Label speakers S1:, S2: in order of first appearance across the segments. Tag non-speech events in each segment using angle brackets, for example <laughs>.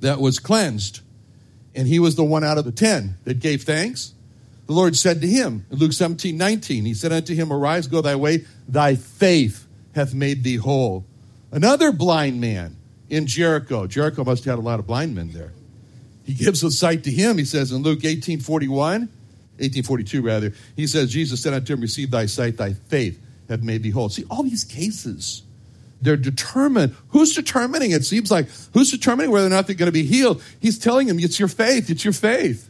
S1: that was cleansed, and he was the one out of the ten that gave thanks. The Lord said to him in Luke 17, 19, He said unto him, Arise, go thy way, thy faith hath made thee whole. Another blind man in Jericho. Jericho must have had a lot of blind men there. He gives a sight to him, he says in Luke 18, 41, 1842 rather. He says, Jesus said unto him, Receive thy sight, thy faith hath made thee whole. See, all these cases they're determined. Who's determining? It seems like who's determining whether or not they're going to be healed? He's telling them it's your faith. It's your faith.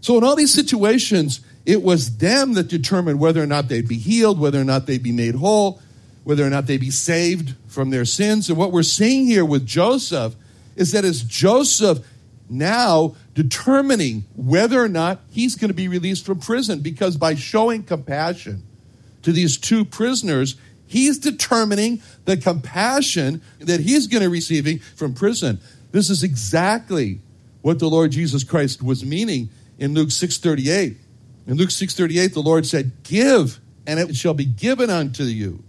S1: So in all these situations, it was them that determined whether or not they'd be healed, whether or not they'd be made whole, whether or not they'd be saved from their sins. And what we're seeing here with Joseph is that as Joseph now determining whether or not he's going to be released from prison, because by showing compassion to these two prisoners, He's determining the compassion that he's going to receiving from prison. This is exactly what the Lord Jesus Christ was meaning in Luke 6:38. In Luke 6:38 the Lord said, "Give, and it shall be given unto you.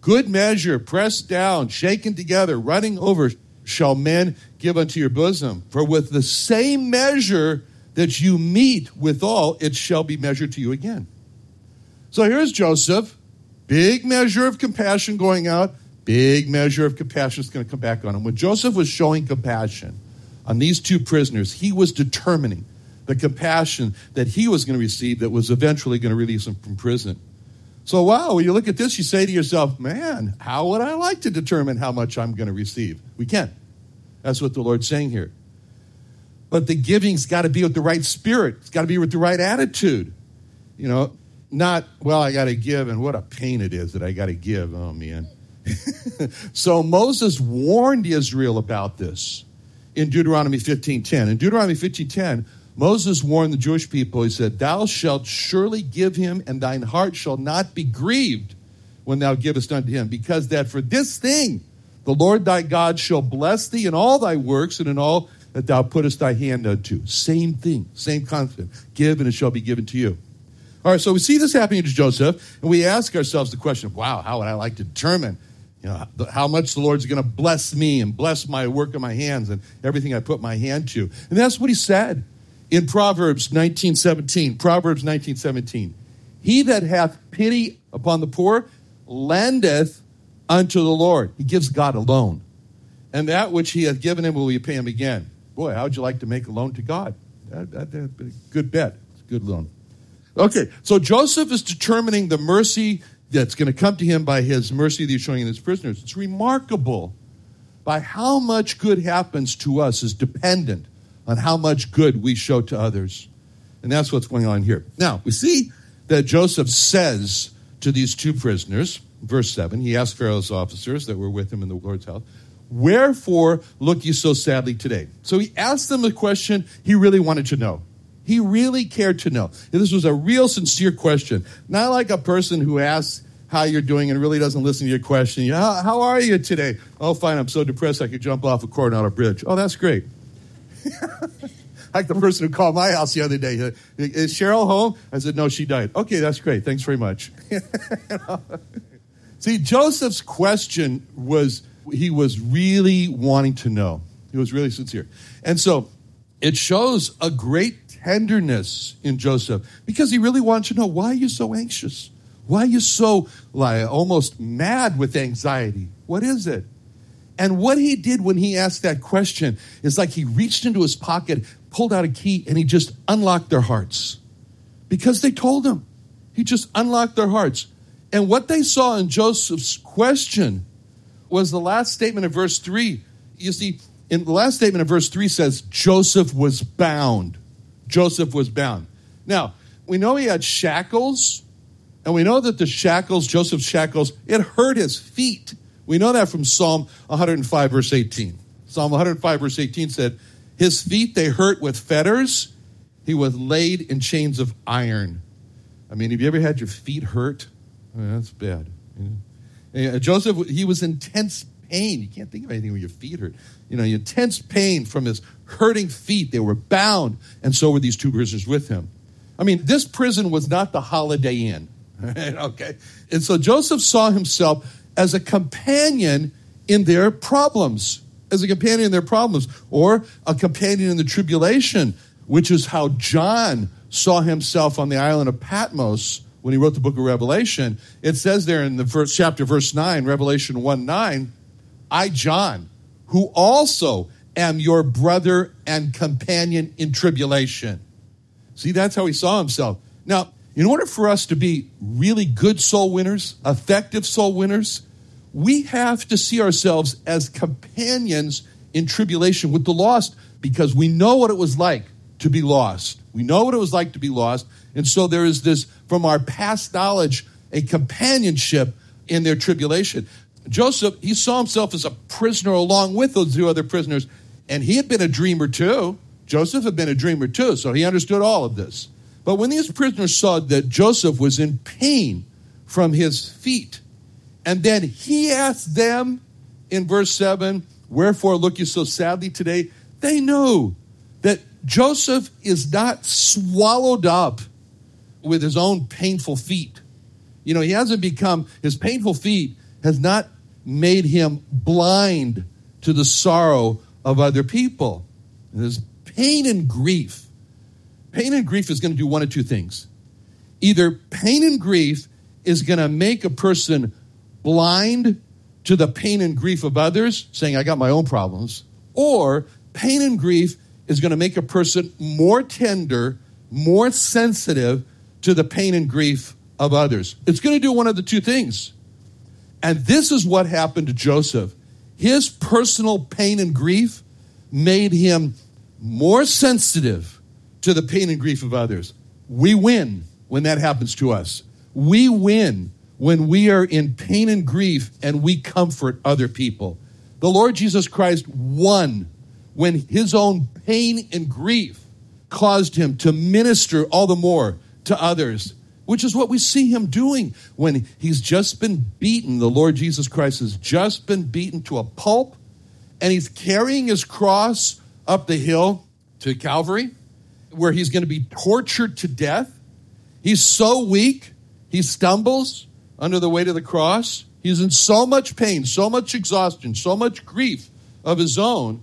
S1: Good measure, pressed down, shaken together, running over, shall men give unto your bosom. For with the same measure that you meet withal, it shall be measured to you again." So here's Joseph Big measure of compassion going out, big measure of compassion is going to come back on him. When Joseph was showing compassion on these two prisoners, he was determining the compassion that he was going to receive that was eventually going to release him from prison. So, wow, when you look at this, you say to yourself, man, how would I like to determine how much I'm going to receive? We can. That's what the Lord's saying here. But the giving's got to be with the right spirit, it's got to be with the right attitude. You know, not, well, I got to give, and what a pain it is that I got to give. Oh, man. <laughs> so Moses warned Israel about this in Deuteronomy 15.10. In Deuteronomy 15.10, Moses warned the Jewish people, he said, Thou shalt surely give him, and thine heart shall not be grieved when thou givest unto him, because that for this thing the Lord thy God shall bless thee in all thy works and in all that thou puttest thy hand unto. Same thing, same concept. Give, and it shall be given to you. All right, so we see this happening to Joseph, and we ask ourselves the question, wow, how would I like to determine you know, how much the Lord's going to bless me and bless my work of my hands and everything I put my hand to. And that's what he said in Proverbs 19:17. Proverbs 19:17. He that hath pity upon the poor lendeth unto the Lord. He gives God a loan. And that which he hath given him will he pay him again. Boy, how would you like to make a loan to God? That, that, that, good bet. It's a good loan. Okay, so Joseph is determining the mercy that's going to come to him by his mercy that he's showing in his prisoners. It's remarkable by how much good happens to us is dependent on how much good we show to others. And that's what's going on here. Now, we see that Joseph says to these two prisoners, verse 7, he asked Pharaoh's officers that were with him in the Lord's house, Wherefore look you so sadly today? So he asked them a question he really wanted to know. He really cared to know. This was a real sincere question. Not like a person who asks how you're doing and really doesn't listen to your question. How, how are you today? Oh, fine. I'm so depressed I could jump off a Coronado Bridge. Oh, that's great. <laughs> like the person who called my house the other day. Uh, is Cheryl home? I said, no, she died. Okay, that's great. Thanks very much. <laughs> See, Joseph's question was, he was really wanting to know. He was really sincere. And so it shows a great tenderness in Joseph because he really wants to know why are you so anxious? Why are you so like almost mad with anxiety? What is it? And what he did when he asked that question is like he reached into his pocket, pulled out a key, and he just unlocked their hearts. Because they told him. He just unlocked their hearts. And what they saw in Joseph's question was the last statement of verse 3. You see, in the last statement of verse 3 says, Joseph was bound. Joseph was bound. Now, we know he had shackles, and we know that the shackles, Joseph's shackles, it hurt his feet. We know that from Psalm 105, verse 18. Psalm 105, verse 18 said, His feet they hurt with fetters, he was laid in chains of iron. I mean, have you ever had your feet hurt? I mean, that's bad. Know? Uh, Joseph, he was in tense pain. You can't think of anything when your feet hurt. You know, intense pain from his hurting feet. They were bound, and so were these two prisoners with him. I mean, this prison was not the Holiday Inn. <laughs> okay? And so Joseph saw himself as a companion in their problems, as a companion in their problems, or a companion in the tribulation, which is how John saw himself on the island of Patmos when he wrote the book of Revelation. It says there in the first chapter, verse 9, Revelation 1 9, I, John, who also am your brother and companion in tribulation. See, that's how he saw himself. Now, in order for us to be really good soul winners, effective soul winners, we have to see ourselves as companions in tribulation with the lost because we know what it was like to be lost. We know what it was like to be lost. And so there is this, from our past knowledge, a companionship in their tribulation. Joseph, he saw himself as a prisoner along with those two other prisoners, and he had been a dreamer too. Joseph had been a dreamer too, so he understood all of this. But when these prisoners saw that Joseph was in pain from his feet, and then he asked them in verse 7, Wherefore look you so sadly today? They know that Joseph is not swallowed up with his own painful feet. You know, he hasn't become, his painful feet has not made him blind to the sorrow of other people. There's pain and grief pain and grief is going to do one of two things. Either pain and grief is going to make a person blind to the pain and grief of others, saying, I got my own problems, or pain and grief is going to make a person more tender, more sensitive to the pain and grief of others. It's going to do one of the two things. And this is what happened to Joseph. His personal pain and grief made him more sensitive to the pain and grief of others. We win when that happens to us. We win when we are in pain and grief and we comfort other people. The Lord Jesus Christ won when his own pain and grief caused him to minister all the more to others, which is what we see him doing when he's just been beaten. The Lord Jesus Christ has just been beaten to a pulp and he's carrying his cross up the hill to Calvary where he's going to be tortured to death. He's so weak, he stumbles under the weight of the cross. He's in so much pain, so much exhaustion, so much grief of his own.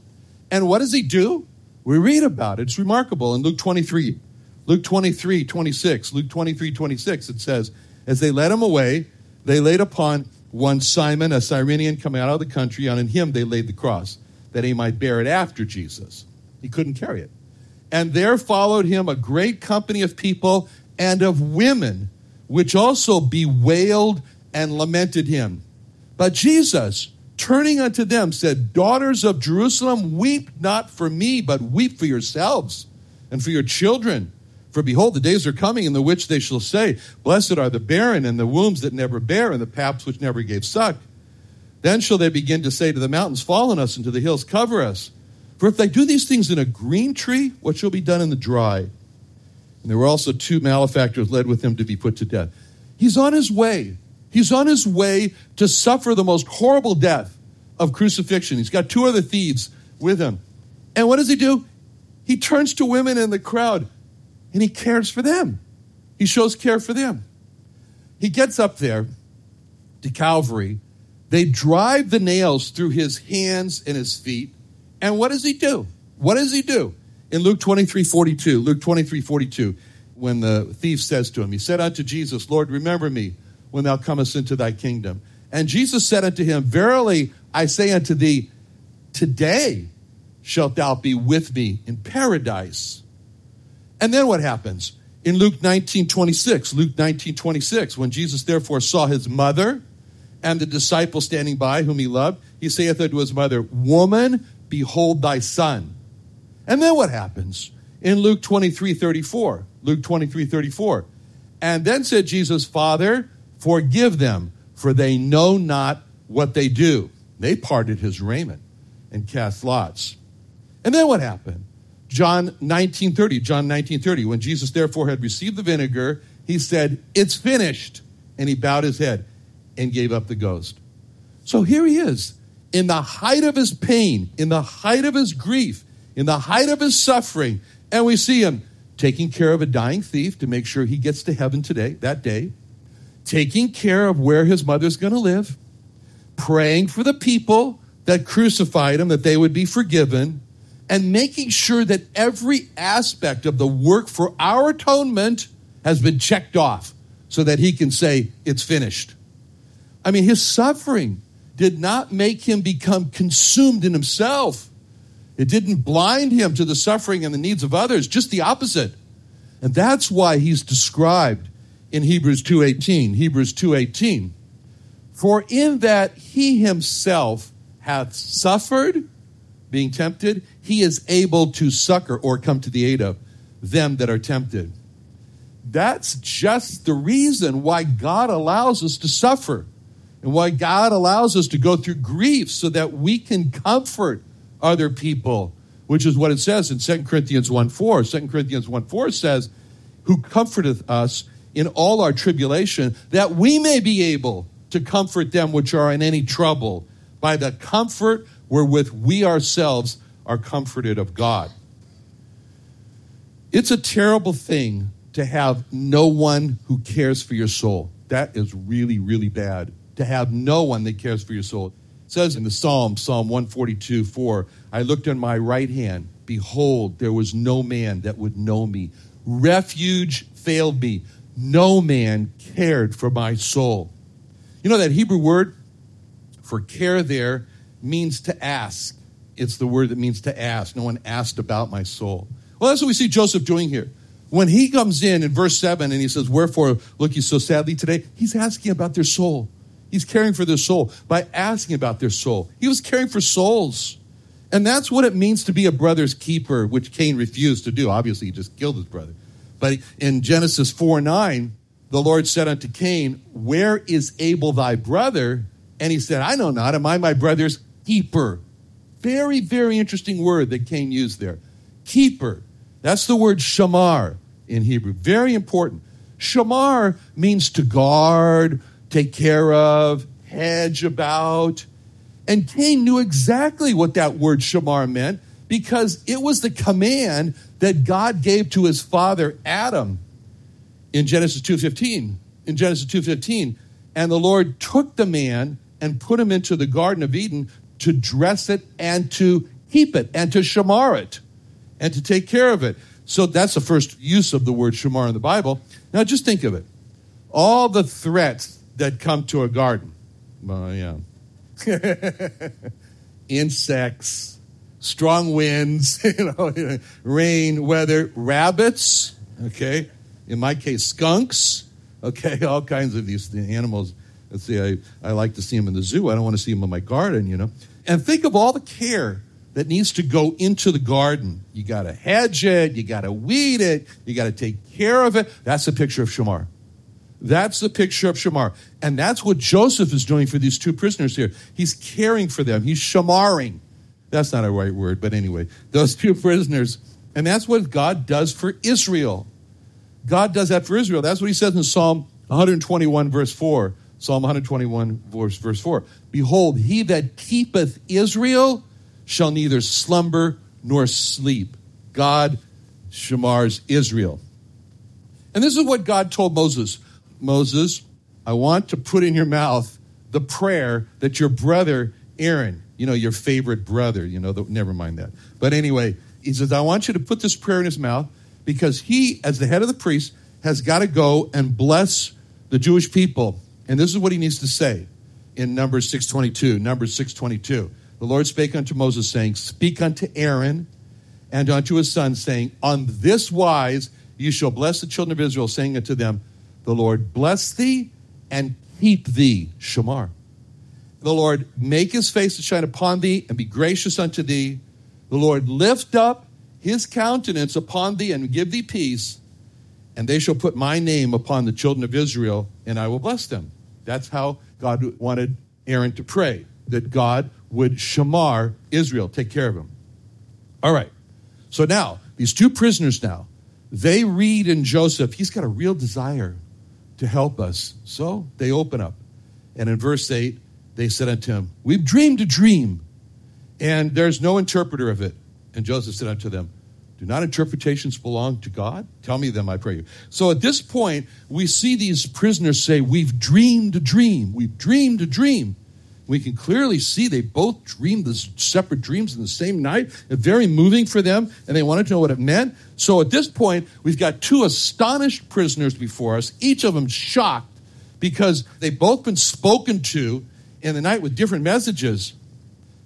S1: And what does he do? We read about it. It's remarkable in Luke 23. Luke 23, 26. Luke 23, 26, it says, As they led him away, they laid upon one Simon, a Cyrenian coming out of the country, and on him they laid the cross, that he might bear it after Jesus. He couldn't carry it. And there followed him a great company of people and of women, which also bewailed and lamented him. But Jesus, turning unto them, said, Daughters of Jerusalem, weep not for me, but weep for yourselves and for your children. For behold, the days are coming in the which they shall say, Blessed are the barren and the wombs that never bear and the paps which never gave suck. Then shall they begin to say to the mountains, Fall on us, and to the hills, Cover us. For if they do these things in a green tree, what shall be done in the dry? And there were also two malefactors led with him to be put to death. He's on his way. He's on his way to suffer the most horrible death of crucifixion. He's got two other thieves with him. And what does he do? He turns to women in the crowd and he cares for them. He shows care for them. He gets up there to Calvary. They drive the nails through his hands and his feet. And what does he do? What does he do? In Luke 23 42, Luke 23 42, when the thief says to him, He said unto Jesus, Lord, remember me when thou comest into thy kingdom. And Jesus said unto him, Verily, I say unto thee, today shalt thou be with me in paradise. And then what happens? In Luke 19 26, Luke 19 26, when Jesus therefore saw his mother and the disciple standing by whom he loved, he saith unto his mother, Woman, behold thy son. And then what happens? In Luke 23 34, Luke 23 34. And then said Jesus, Father, forgive them, for they know not what they do. They parted his raiment and cast lots. And then what happened? John 19:30, John 19:30, when Jesus therefore had received the vinegar, he said, "It's finished." And he bowed his head and gave up the ghost. So here he is, in the height of his pain, in the height of his grief, in the height of his suffering, and we see him taking care of a dying thief to make sure he gets to heaven today, that day, taking care of where his mother's going to live, praying for the people that crucified him that they would be forgiven, and making sure that every aspect of the work for our atonement has been checked off so that he can say, It's finished. I mean, his suffering did not make him become consumed in himself. It didn't blind him to the suffering and the needs of others, just the opposite. And that's why he's described in Hebrews 2:18. Hebrews 2:18. For in that he himself hath suffered being tempted, he is able to succor or come to the aid of them that are tempted. That's just the reason why God allows us to suffer and why God allows us to go through grief so that we can comfort other people, which is what it says in 2 Corinthians 1 4. 2 Corinthians 1 4 says, Who comforteth us in all our tribulation, that we may be able to comfort them which are in any trouble by the comfort wherewith we ourselves are comforted of God. It's a terrible thing to have no one who cares for your soul. That is really, really bad. To have no one that cares for your soul. It says in the Psalm, Psalm 142 4, I looked on my right hand, behold, there was no man that would know me. Refuge failed me. No man cared for my soul. You know that Hebrew word for care there means to ask. It's the word that means to ask. No one asked about my soul. Well, that's what we see Joseph doing here. When he comes in in verse 7 and he says, Wherefore look you so sadly today? He's asking about their soul. He's caring for their soul by asking about their soul. He was caring for souls. And that's what it means to be a brother's keeper, which Cain refused to do. Obviously, he just killed his brother. But in Genesis 4 9, the Lord said unto Cain, Where is Abel thy brother? And he said, I know not. Am I my brother's keeper? Very, very interesting word that Cain used there. Keeper. That's the word shamar in Hebrew. Very important. Shamar means to guard, take care of, hedge about. And Cain knew exactly what that word shamar meant because it was the command that God gave to his father Adam in Genesis 2:15. In Genesis 2:15, and the Lord took the man and put him into the garden of Eden to dress it and to keep it and to shamar it and to take care of it. So that's the first use of the word shamar in the Bible. Now just think of it. All the threats that come to a garden. Well, yeah. <laughs> Insects, strong winds, <laughs> you know, rain, weather, rabbits, okay? In my case, skunks, okay? <laughs> All kinds of these animals. Let's see, I, I like to see them in the zoo. I don't want to see them in my garden, you know? And think of all the care that needs to go into the garden. You got to hedge it, you got to weed it, you got to take care of it. That's a picture of Shamar. That's the picture of Shamar. And that's what Joseph is doing for these two prisoners here. He's caring for them, he's shamaring. That's not a right word, but anyway, those two prisoners. And that's what God does for Israel. God does that for Israel. That's what he says in Psalm 121, verse 4. Psalm 121, verse, verse 4. Behold, he that keepeth Israel shall neither slumber nor sleep. God shamars Israel. And this is what God told Moses Moses, I want to put in your mouth the prayer that your brother Aaron, you know, your favorite brother, you know, the, never mind that. But anyway, he says, I want you to put this prayer in his mouth because he, as the head of the priest, has got to go and bless the Jewish people. And this is what he needs to say. in Numbers 622. Numbers 622. The Lord spake unto Moses, saying, Speak unto Aaron and unto his sons, saying, On this wise you shall bless the children of Israel, saying unto them, The Lord bless thee and keep thee. Shamar. The Lord make his face to shine upon thee and be gracious unto thee. The Lord lift up his countenance upon thee and give thee peace. And they shall put my name upon the children of Israel, and I will bless them. That's how God wanted Aaron to pray, that God would shamar Israel, take care of him. All right. So now, these two prisoners now, they read in Joseph, he's got a real desire to help us. So they open up. And in verse 8, they said unto him, We've dreamed a dream, and there's no interpreter of it. And Joseph said unto them, Do not interpretations belong to God? Tell me them, I pray you. So at this point, we see these prisoners say, We've dreamed a dream. We've dreamed a dream. We can clearly see they both dreamed the separate dreams in the same night. Very moving for them, and they wanted to know what it meant. So at this point, we've got two astonished prisoners before us, each of them shocked because they've both been spoken to in the night with different messages.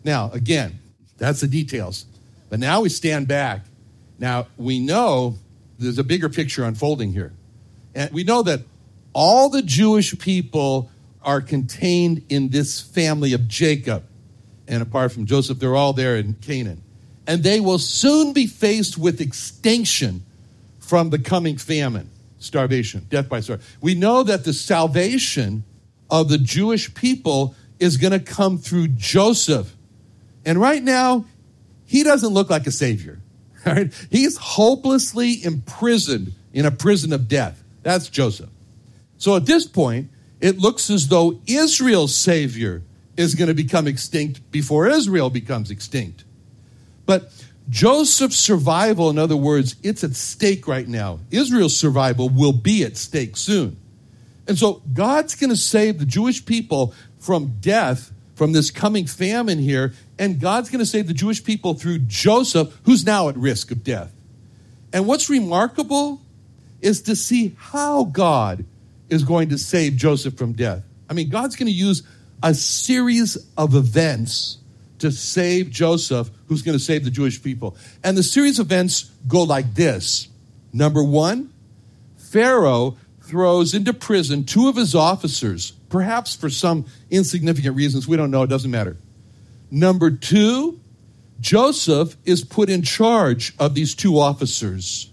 S1: Now, again, that's the details. But now we stand back. Now, we know there's a bigger picture unfolding here. And we know that all the Jewish people are contained in this family of Jacob. And apart from Joseph, they're all there in Canaan. And they will soon be faced with extinction from the coming famine, starvation, death by starvation. We know that the salvation of the Jewish people is going to come through Joseph. And right now, he doesn't look like a savior. Right? He's hopelessly imprisoned in a prison of death. That's Joseph. So at this point, it looks as though Israel's Savior is going to become extinct before Israel becomes extinct. But Joseph's survival, in other words, it's at stake right now. Israel's survival will be at stake soon. And so God's going to save the Jewish people from death, from this coming famine here, and God's going to save the Jewish people through Joseph, who's now at risk of death. And what's remarkable is to see how God is going to save Joseph from death. I mean, God's going to use a series of events to save Joseph, who's going to save the Jewish people. And the series of events go like this Number one, Pharaoh throws into prison two of his officers, perhaps for some insignificant reasons. We don't know, it doesn't matter. Number two, Joseph is put in charge of these two officers.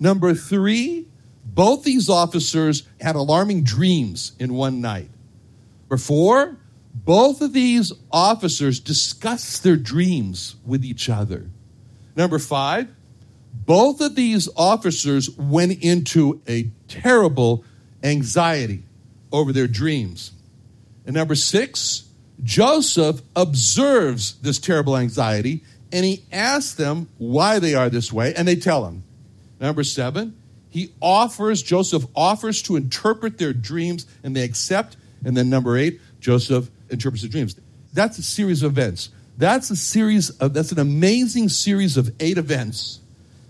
S1: Number three, both these officers had alarming dreams in one night. Number four, both of these officers discussed their dreams with each other. Number five, both of these officers went into a terrible anxiety over their dreams. And number six, Joseph observes this terrible anxiety and he asks them why they are this way, and they tell him. Number seven, he offers, Joseph offers to interpret their dreams, and they accept. And then number eight, Joseph interprets the dreams. That's a series of events. That's a series of, that's an amazing series of eight events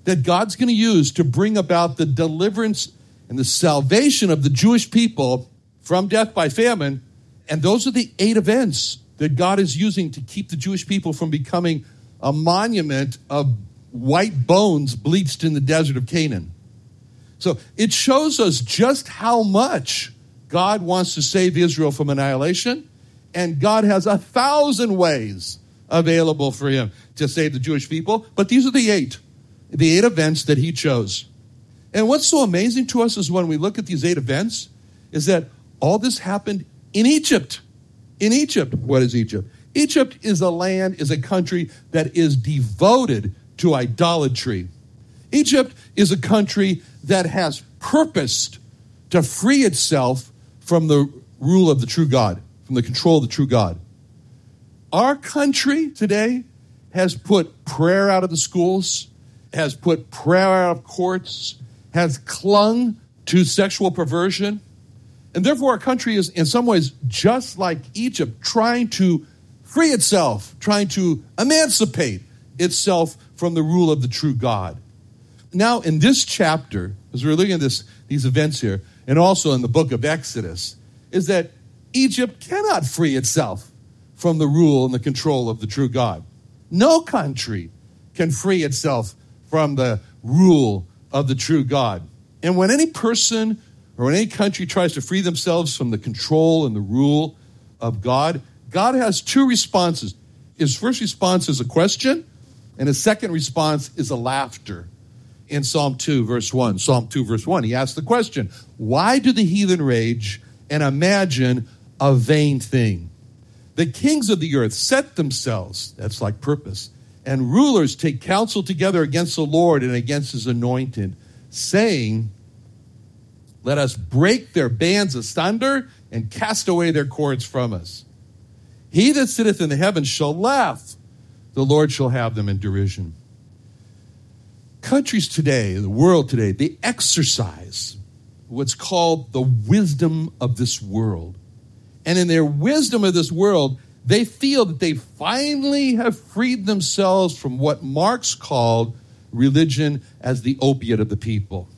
S1: that God's going to use to bring about the deliverance and the salvation of the Jewish people from death by famine. And those are the eight events that God is using to keep the Jewish people from becoming a monument of white bones bleached in the desert of Canaan. So it shows us just how much God wants to save Israel from annihilation, and God has a thousand ways available for him to save the Jewish people. But these are the eight, the eight events that he chose. And what's so amazing to us is when we look at these eight events, is that all this happened in Egypt. In Egypt. What is Egypt? Egypt is a land, is a country that is devoted to idolatry. Egypt is a country that has purposed to free itself from the rule of the true God, from the control of the true God. Our country today has put prayer out of the schools, has put prayer out of courts, has clung to sexual perversion. And therefore, our country is, in some ways, just like Egypt, trying to free itself, trying to emancipate itself from the rule of the true God now in this chapter, as we're looking at this, these events here, and also in the book of Exodus, is that Egypt cannot free itself from the rule and the control of the true God. No country can free itself from the rule of the true God. And when any person or when any country tries to free themselves from the control and the rule of God, God has two responses. His first response is a question, and his second response is a laughter. In Psalm 2, verse 1, Psalm 2, verse 1, he asks the question Why do the heathen rage and imagine a vain thing? The kings of the earth set themselves, that's like purpose, and rulers take counsel together against the Lord and against his anointed, saying, Let us break their bands asunder and cast away their cords from us. He that sitteth in the heavens shall laugh, the Lord shall have them in derision. Countries today, the world today, they exercise what's called the wisdom of this world. And in their wisdom of this world, they feel that they finally have freed themselves from what Marx called religion as the opiate of the people.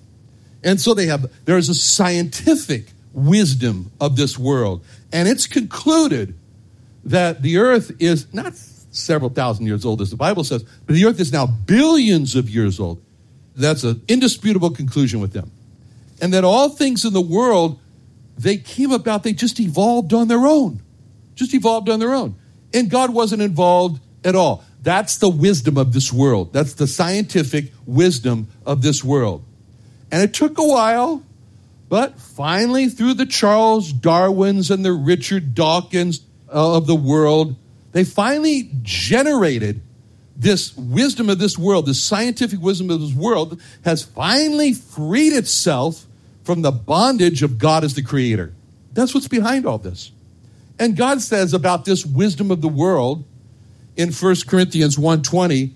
S1: And so they have, there's a scientific wisdom of this world. And it's concluded that the earth is not several thousand years old, as the Bible says, but the earth is now billions of years old. That's an indisputable conclusion with them. And that all things in the world, they came about, they just evolved on their own just evolved on their own. And God wasn't involved at all. That's the wisdom of this world. That's the scientific wisdom of this world. And it took a while, but finally, through the Charles Darwins and the Richard Dawkins uh, of the world, they finally generated this wisdom of this world, this scientific wisdom of this world, has finally freed itself from the bondage of God as the creator. That's what's behind all this. And God says about this wisdom of the world in 1 Corinthians 1:20,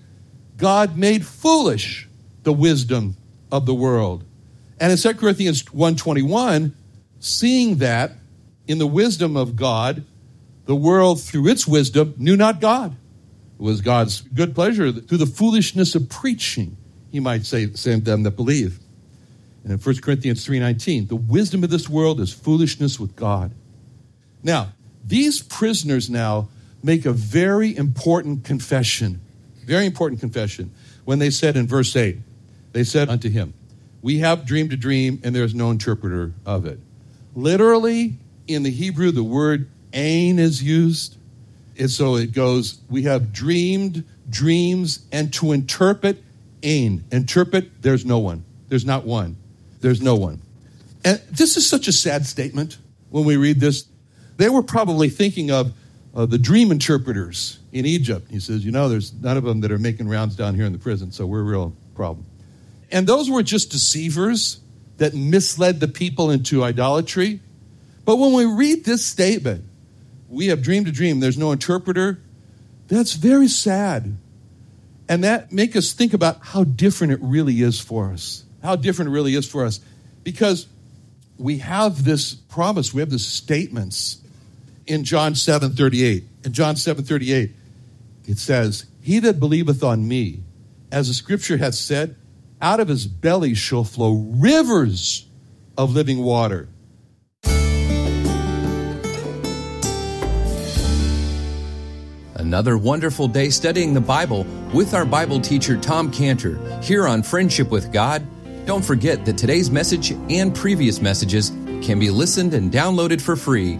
S1: God made foolish the wisdom of the world. And in 2 Corinthians 1:21, seeing that in the wisdom of God, the world through its wisdom knew not God. It was God's good pleasure through the foolishness of preaching, he might say, them that believe. And in 1 Corinthians 3:19, the wisdom of this world is foolishness with God. Now, these prisoners now make a very important confession, very important confession, when they said in verse 8, they said unto him, We have dreamed a dream, and there is no interpreter of it. Literally, in the Hebrew, the word ain is used. And so it goes, We have dreamed dreams, and to interpret ain. Interpret, there's no one. There's not one. There's no one. And this is such a sad statement when we read this. They were probably thinking of uh, the dream interpreters in Egypt. He says, You know, there's none of them that are making rounds down here in the prison, so we're a real problem. And those were just deceivers that misled the people into idolatry. But when we read this statement, we have dreamed a dream, there's no interpreter, that's very sad. And that make us think about how different it really is for us. How different it really is for us. Because we have this promise, we have the statements in John 7 38. In John 7 38, it says, He that believeth on me, as the scripture hath said, out of his belly shall flow rivers of living water.
S2: Another wonderful day studying the Bible with our Bible teacher Tom Cantor here on Friendship with God. Don't forget that today's message and previous messages can be listened and downloaded for free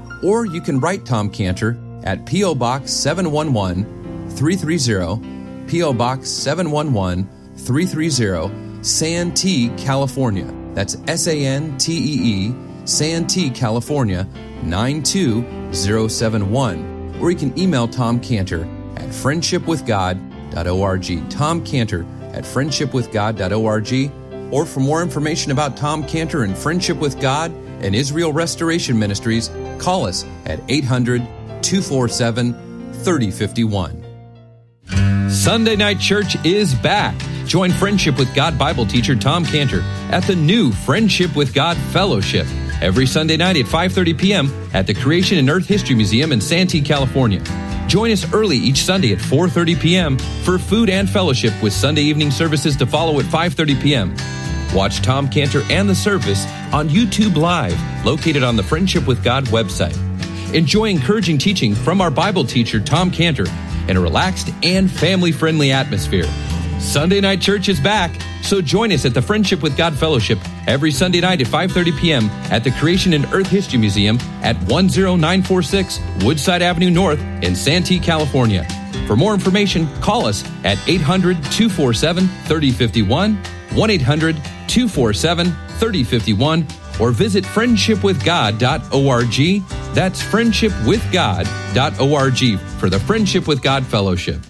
S2: Or you can write Tom Cantor at P.O. Box 711 330, P.O. Box 711 330, Santee, California. That's S A N T E E, Santee, California 92071. Or you can email Tom Cantor at friendshipwithgod.org. Tom Cantor at friendshipwithgod.org. Or for more information about Tom Cantor and Friendship with God and Israel Restoration Ministries, call us at 800
S3: 247 3051.
S2: Sunday Night Church is back. Join Friendship with God Bible teacher Tom Cantor at the new Friendship with God Fellowship every Sunday night at 5:30 p.m. at the Creation and Earth History Museum in Santee, California. Join us early each Sunday at 4:30 p.m. for food and fellowship with Sunday evening services to follow at 5:30 p.m. Watch Tom Cantor and the service on YouTube Live, located on the Friendship with God website. Enjoy encouraging teaching from our Bible teacher Tom Cantor in a relaxed and family-friendly atmosphere. Sunday Night Church is back, so join us at the Friendship with God Fellowship every Sunday night at 5:30 p.m. at the Creation and Earth History Museum at 10946 Woodside Avenue North in Santee, California. For more information, call us at 800-247-3051, 1-800-247-3051, or visit friendshipwithgod.org. That's friendshipwithgod.org for the Friendship with God Fellowship.